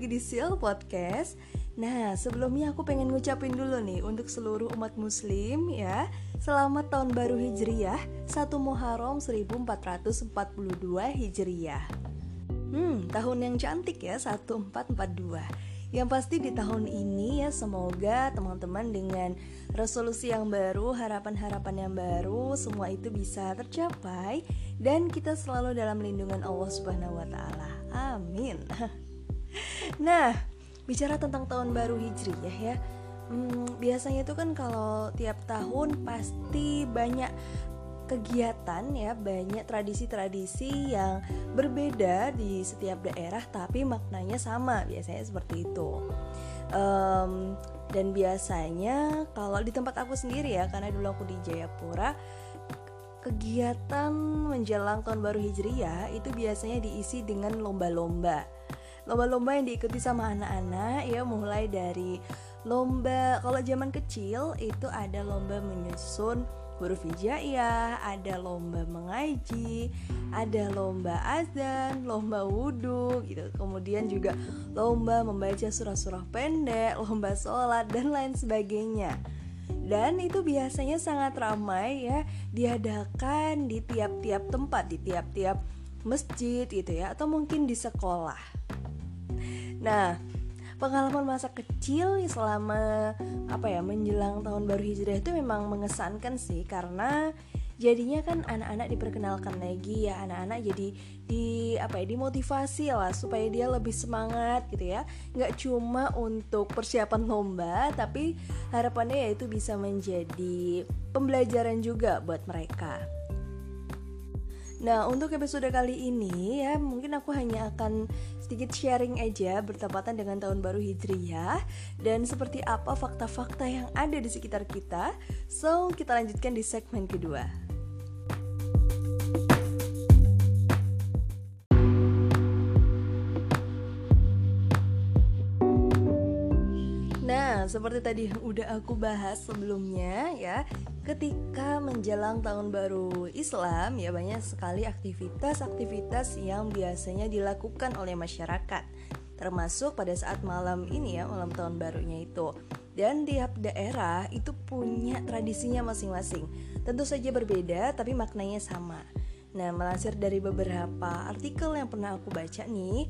lagi di Seal Podcast. Nah sebelumnya aku pengen ngucapin dulu nih Untuk seluruh umat muslim ya. Selamat tahun baru Hijriyah 1 Muharram 1442 Hijriyah Hmm tahun yang cantik ya 1442 yang pasti di tahun ini ya semoga teman-teman dengan resolusi yang baru, harapan-harapan yang baru, semua itu bisa tercapai. Dan kita selalu dalam lindungan Allah Subhanahu wa taala. Amin. Nah, bicara tentang tahun baru Hijriyah ya. Hmm, biasanya itu kan kalau tiap tahun pasti banyak kegiatan ya banyak tradisi-tradisi yang berbeda di setiap daerah tapi maknanya sama biasanya seperti itu um, dan biasanya kalau di tempat aku sendiri ya karena dulu aku di Jayapura kegiatan menjelang tahun baru hijriyah itu biasanya diisi dengan lomba-lomba lomba-lomba yang diikuti sama anak-anak ya mulai dari lomba kalau zaman kecil itu ada lomba menyusun huruf hijaiyah, ada lomba mengaji, ada lomba azan, lomba wudhu gitu. Kemudian juga lomba membaca surah-surah pendek, lomba sholat dan lain sebagainya. Dan itu biasanya sangat ramai ya diadakan di tiap-tiap tempat, di tiap-tiap masjid gitu ya atau mungkin di sekolah. Nah, pengalaman masa kecil selama apa ya menjelang tahun baru hijrah itu memang mengesankan sih karena jadinya kan anak-anak diperkenalkan lagi ya anak-anak jadi di apa ya dimotivasi lah supaya dia lebih semangat gitu ya. Nggak cuma untuk persiapan lomba tapi harapannya ya itu bisa menjadi pembelajaran juga buat mereka Nah, untuk episode kali ini ya, mungkin aku hanya akan sedikit sharing aja bertepatan dengan tahun baru Hijriyah dan seperti apa fakta-fakta yang ada di sekitar kita. So, kita lanjutkan di segmen kedua. Seperti tadi udah aku bahas sebelumnya ya, ketika menjelang tahun baru Islam ya banyak sekali aktivitas-aktivitas yang biasanya dilakukan oleh masyarakat termasuk pada saat malam ini ya malam tahun barunya itu. Dan tiap daerah itu punya tradisinya masing-masing. Tentu saja berbeda tapi maknanya sama. Nah melansir dari beberapa artikel yang pernah aku baca nih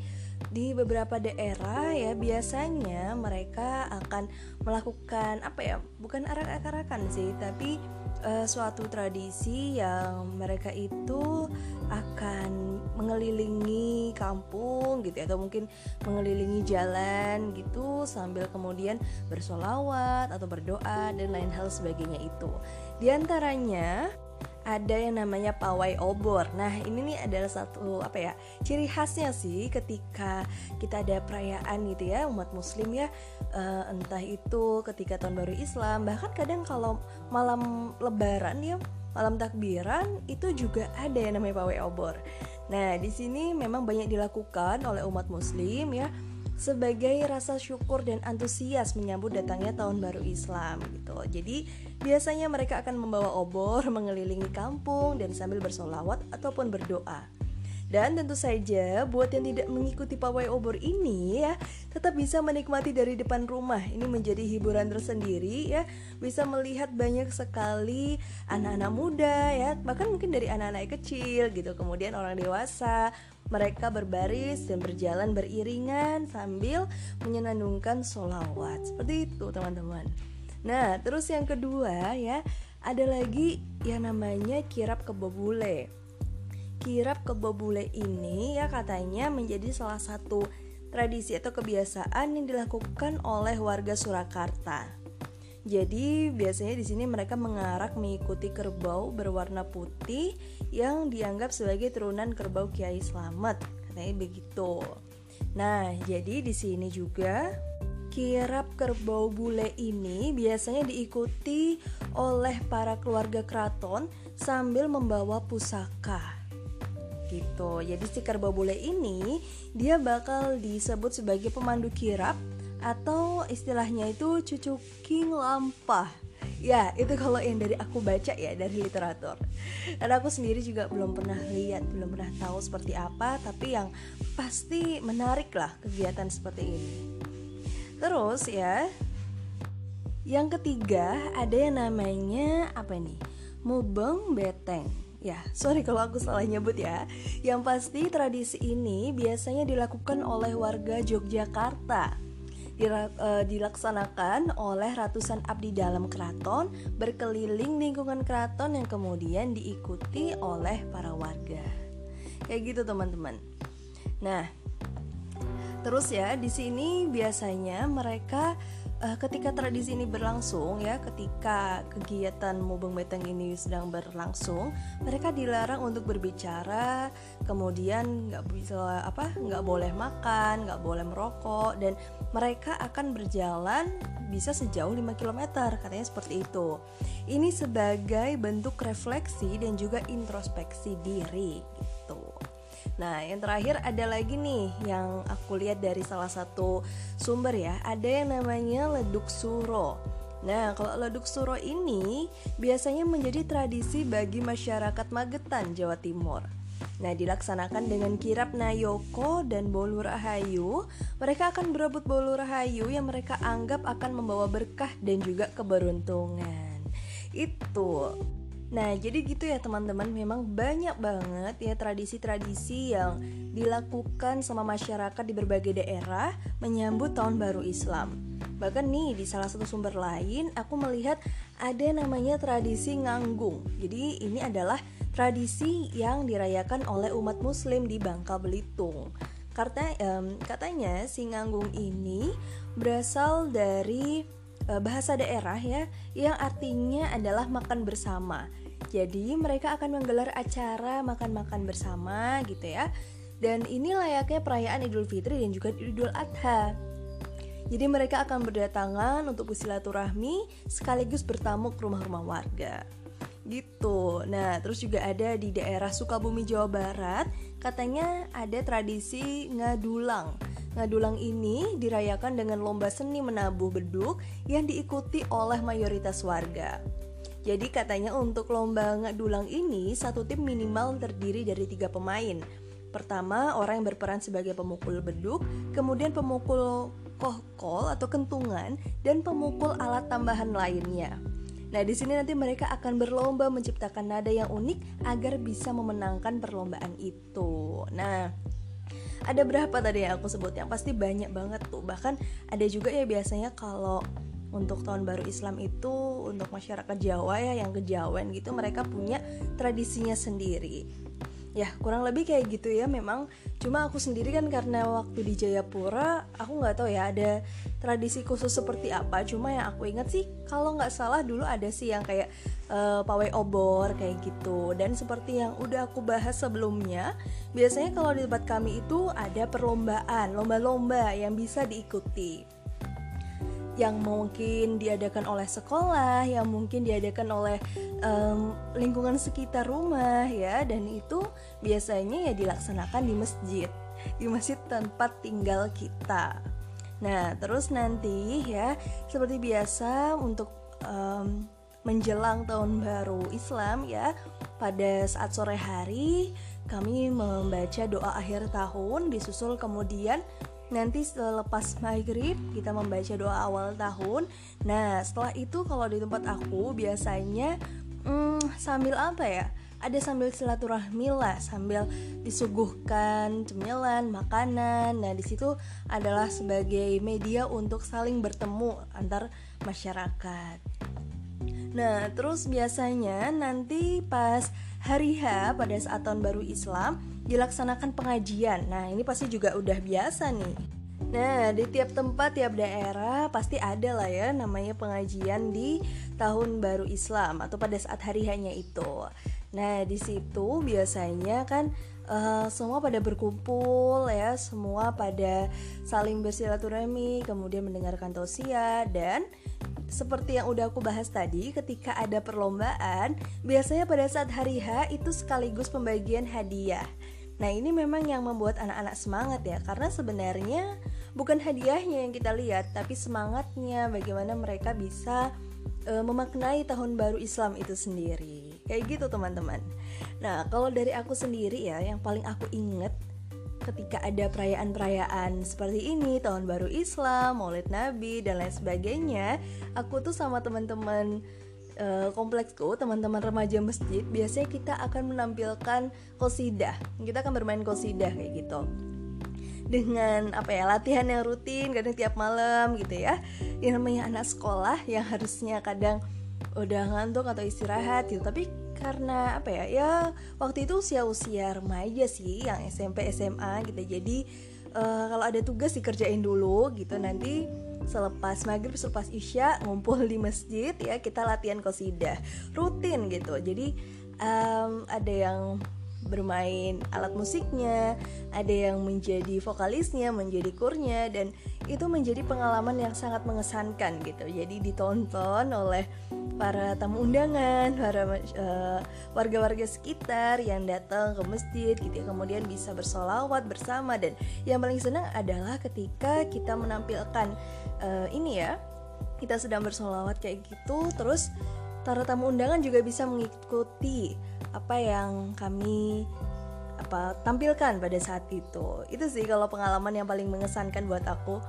di beberapa daerah ya biasanya mereka akan melakukan apa ya bukan arak-arakan sih tapi uh, suatu tradisi yang mereka itu akan mengelilingi kampung gitu ya, atau mungkin mengelilingi jalan gitu sambil kemudian bersolawat atau berdoa dan lain hal sebagainya itu. Di antaranya ada yang namanya pawai obor. Nah, ini nih adalah satu apa ya? ciri khasnya sih ketika kita ada perayaan gitu ya umat muslim ya uh, entah itu ketika tahun baru Islam, bahkan kadang kalau malam lebaran ya, malam takbiran itu juga ada yang namanya pawai obor. Nah, di sini memang banyak dilakukan oleh umat muslim ya sebagai rasa syukur dan antusias menyambut datangnya tahun baru Islam gitu. Jadi biasanya mereka akan membawa obor mengelilingi kampung dan sambil bersolawat ataupun berdoa. Dan tentu saja buat yang tidak mengikuti pawai obor ini ya tetap bisa menikmati dari depan rumah. Ini menjadi hiburan tersendiri ya. Bisa melihat banyak sekali anak-anak muda ya, bahkan mungkin dari anak-anak kecil gitu. Kemudian orang dewasa mereka berbaris dan berjalan beriringan sambil menyenandungkan solawat. Seperti itu teman-teman. Nah, terus yang kedua ya, ada lagi yang namanya kirap kebobule. Kirap kebobule ini ya katanya menjadi salah satu tradisi atau kebiasaan yang dilakukan oleh warga Surakarta. Jadi biasanya di sini mereka mengarak mengikuti kerbau berwarna putih yang dianggap sebagai turunan kerbau Kiai Slamet, katanya begitu. Nah, jadi di sini juga kirap kerbau bule ini biasanya diikuti oleh para keluarga keraton sambil membawa pusaka gitu. Jadi si kerbau bule ini dia bakal disebut sebagai pemandu kirap atau istilahnya itu cucu king lampah. Ya itu kalau yang dari aku baca ya dari literatur. Dan aku sendiri juga belum pernah lihat belum pernah tahu seperti apa tapi yang pasti menarik lah kegiatan seperti ini. Terus ya yang ketiga ada yang namanya apa nih mubeng beteng. Ya, sorry kalau aku salah nyebut ya. Yang pasti tradisi ini biasanya dilakukan oleh warga Yogyakarta. Eh, dilaksanakan oleh ratusan abdi dalam keraton berkeliling lingkungan keraton yang kemudian diikuti oleh para warga. Kayak gitu teman-teman. Nah, terus ya di sini biasanya mereka uh, ketika tradisi ini berlangsung ya ketika kegiatan mubeng beteng ini sedang berlangsung mereka dilarang untuk berbicara kemudian nggak bisa apa nggak boleh makan nggak boleh merokok dan mereka akan berjalan bisa sejauh 5 km katanya seperti itu ini sebagai bentuk refleksi dan juga introspeksi diri gitu Nah, yang terakhir ada lagi nih yang aku lihat dari salah satu sumber ya, ada yang namanya leduk suro. Nah, kalau leduk suro ini biasanya menjadi tradisi bagi masyarakat Magetan, Jawa Timur. Nah, dilaksanakan dengan kirap Nayoko dan Bolu Rahayu. Mereka akan berebut Bolu Rahayu yang mereka anggap akan membawa berkah dan juga keberuntungan. Itu Nah, jadi gitu ya teman-teman, memang banyak banget ya tradisi-tradisi yang dilakukan sama masyarakat di berbagai daerah menyambut tahun baru Islam. Bahkan nih di salah satu sumber lain aku melihat ada namanya tradisi nganggung. Jadi ini adalah tradisi yang dirayakan oleh umat muslim di Bangka Belitung. Karena um, katanya si nganggung ini berasal dari uh, bahasa daerah ya yang artinya adalah makan bersama. Jadi mereka akan menggelar acara makan-makan bersama gitu ya. Dan ini layaknya perayaan Idul Fitri dan juga Idul Adha. Jadi mereka akan berdatangan untuk bersilaturahmi sekaligus bertamu ke rumah-rumah warga. Gitu. Nah, terus juga ada di daerah Sukabumi Jawa Barat, katanya ada tradisi ngadulang. Ngadulang ini dirayakan dengan lomba seni menabuh beduk yang diikuti oleh mayoritas warga. Jadi katanya untuk lomba ngadulang ini satu tim minimal terdiri dari tiga pemain. Pertama orang yang berperan sebagai pemukul beduk, kemudian pemukul kohkol atau kentungan, dan pemukul alat tambahan lainnya. Nah, di sini nanti mereka akan berlomba menciptakan nada yang unik agar bisa memenangkan perlombaan itu. Nah, ada berapa tadi yang aku sebut? Yang pasti banyak banget tuh. Bahkan ada juga ya biasanya kalau untuk tahun baru Islam itu untuk masyarakat Jawa ya yang kejawen gitu mereka punya tradisinya sendiri ya kurang lebih kayak gitu ya memang. Cuma aku sendiri kan karena waktu di Jayapura aku nggak tahu ya ada tradisi khusus seperti apa. Cuma yang aku ingat sih kalau nggak salah dulu ada sih yang kayak uh, pawai obor kayak gitu. Dan seperti yang udah aku bahas sebelumnya biasanya kalau di tempat kami itu ada perlombaan lomba-lomba yang bisa diikuti yang mungkin diadakan oleh sekolah, yang mungkin diadakan oleh um, lingkungan sekitar rumah ya, dan itu biasanya ya dilaksanakan di masjid, di masjid tempat tinggal kita. Nah, terus nanti ya seperti biasa untuk um, menjelang tahun baru Islam ya, pada saat sore hari kami membaca doa akhir tahun disusul kemudian nanti selepas maghrib kita membaca doa awal tahun. Nah setelah itu kalau di tempat aku biasanya hmm, sambil apa ya? Ada sambil silaturahmi lah sambil disuguhkan cemilan makanan. Nah di situ adalah sebagai media untuk saling bertemu antar masyarakat. Nah terus biasanya nanti pas hari H pada saat tahun baru Islam dilaksanakan pengajian. Nah, ini pasti juga udah biasa nih. Nah, di tiap tempat, tiap daerah pasti ada lah ya namanya pengajian di tahun baru Islam atau pada saat hari hanya itu. Nah, di situ biasanya kan uh, semua pada berkumpul ya, semua pada saling bersilaturahmi, kemudian mendengarkan tausiah dan seperti yang udah aku bahas tadi, ketika ada perlombaan, biasanya pada saat hari H itu sekaligus pembagian hadiah. Nah ini memang yang membuat anak-anak semangat ya Karena sebenarnya bukan hadiahnya yang kita lihat Tapi semangatnya bagaimana mereka bisa uh, memaknai tahun baru Islam itu sendiri. Kayak gitu teman-teman. Nah, kalau dari aku sendiri ya, yang paling aku inget ketika ada perayaan-perayaan seperti ini, tahun baru Islam, Maulid Nabi dan lain sebagainya, aku tuh sama teman-teman uh, kompleksku, teman-teman remaja masjid, biasanya kita akan menampilkan kosidah. Kita akan bermain kosidah kayak gitu. Dengan apa ya latihan yang rutin kadang tiap malam gitu ya. Yang namanya anak sekolah yang harusnya kadang udah ngantuk atau istirahat gitu. Tapi karena apa ya ya waktu itu usia-usia remaja sih yang SMP SMA gitu. Jadi uh, kalau ada tugas dikerjain dulu gitu. Nanti selepas maghrib selepas isya ngumpul di masjid ya kita latihan kosidah rutin gitu jadi um, ada yang bermain alat musiknya, ada yang menjadi vokalisnya, menjadi kurnya dan itu menjadi pengalaman yang sangat mengesankan gitu. Jadi ditonton oleh para tamu undangan, para uh, warga-warga sekitar yang datang ke masjid gitu ya. Kemudian bisa bersolawat bersama dan yang paling senang adalah ketika kita menampilkan uh, ini ya, kita sedang bersolawat kayak gitu, terus para tamu undangan juga bisa mengikuti apa yang kami apa tampilkan pada saat itu. Itu sih kalau pengalaman yang paling mengesankan buat aku.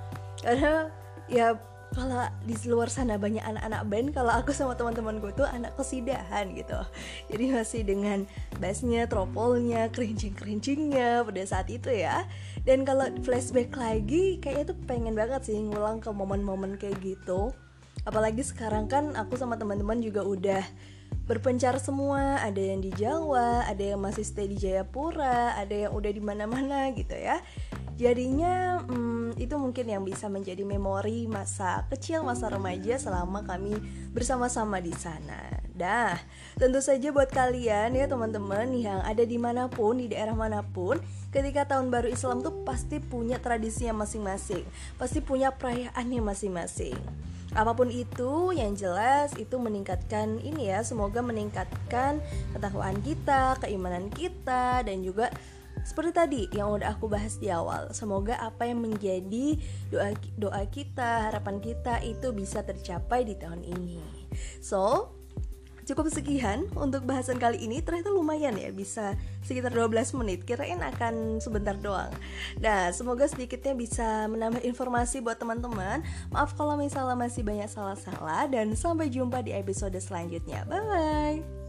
Karena ya kalau di luar sana banyak anak-anak band kalau aku sama teman-teman gue tuh anak kesidahan gitu. Jadi masih dengan bassnya tropolnya kerincing kerincingnya pada saat itu ya. Dan kalau flashback lagi kayaknya tuh pengen banget sih ngulang ke momen-momen kayak gitu. Apalagi sekarang kan aku sama teman-teman juga udah berpencar semua. Ada yang di Jawa ada yang masih stay di Jayapura ada yang udah di mana-mana gitu ya. Jadinya hmm, itu mungkin yang bisa menjadi memori masa kecil masa remaja selama kami bersama-sama di sana. Dah tentu saja buat kalian ya teman-teman yang ada di mana pun di daerah mana pun ketika tahun baru Islam tuh pasti punya tradisinya masing-masing. Pasti punya perayaannya masing-masing. Apa pun itu yang jelas itu meningkatkan ini ya semoga meningkatkan ketakwaan kita keimanan kita dan juga seperti tadi yang udah aku bahas di awal semoga apa yang menjadi doa doa kita harapan kita itu bisa tercapai di tahun ini. So Cukup sekian untuk bahasan kali ini. Ternyata lumayan ya bisa sekitar 12 menit. Kirain akan sebentar doang. Nah semoga sedikitnya bisa menambah informasi buat teman-teman. Maaf kalau misalnya masih banyak salah-salah Dan sampai jumpa di episode selanjutnya. Bye-bye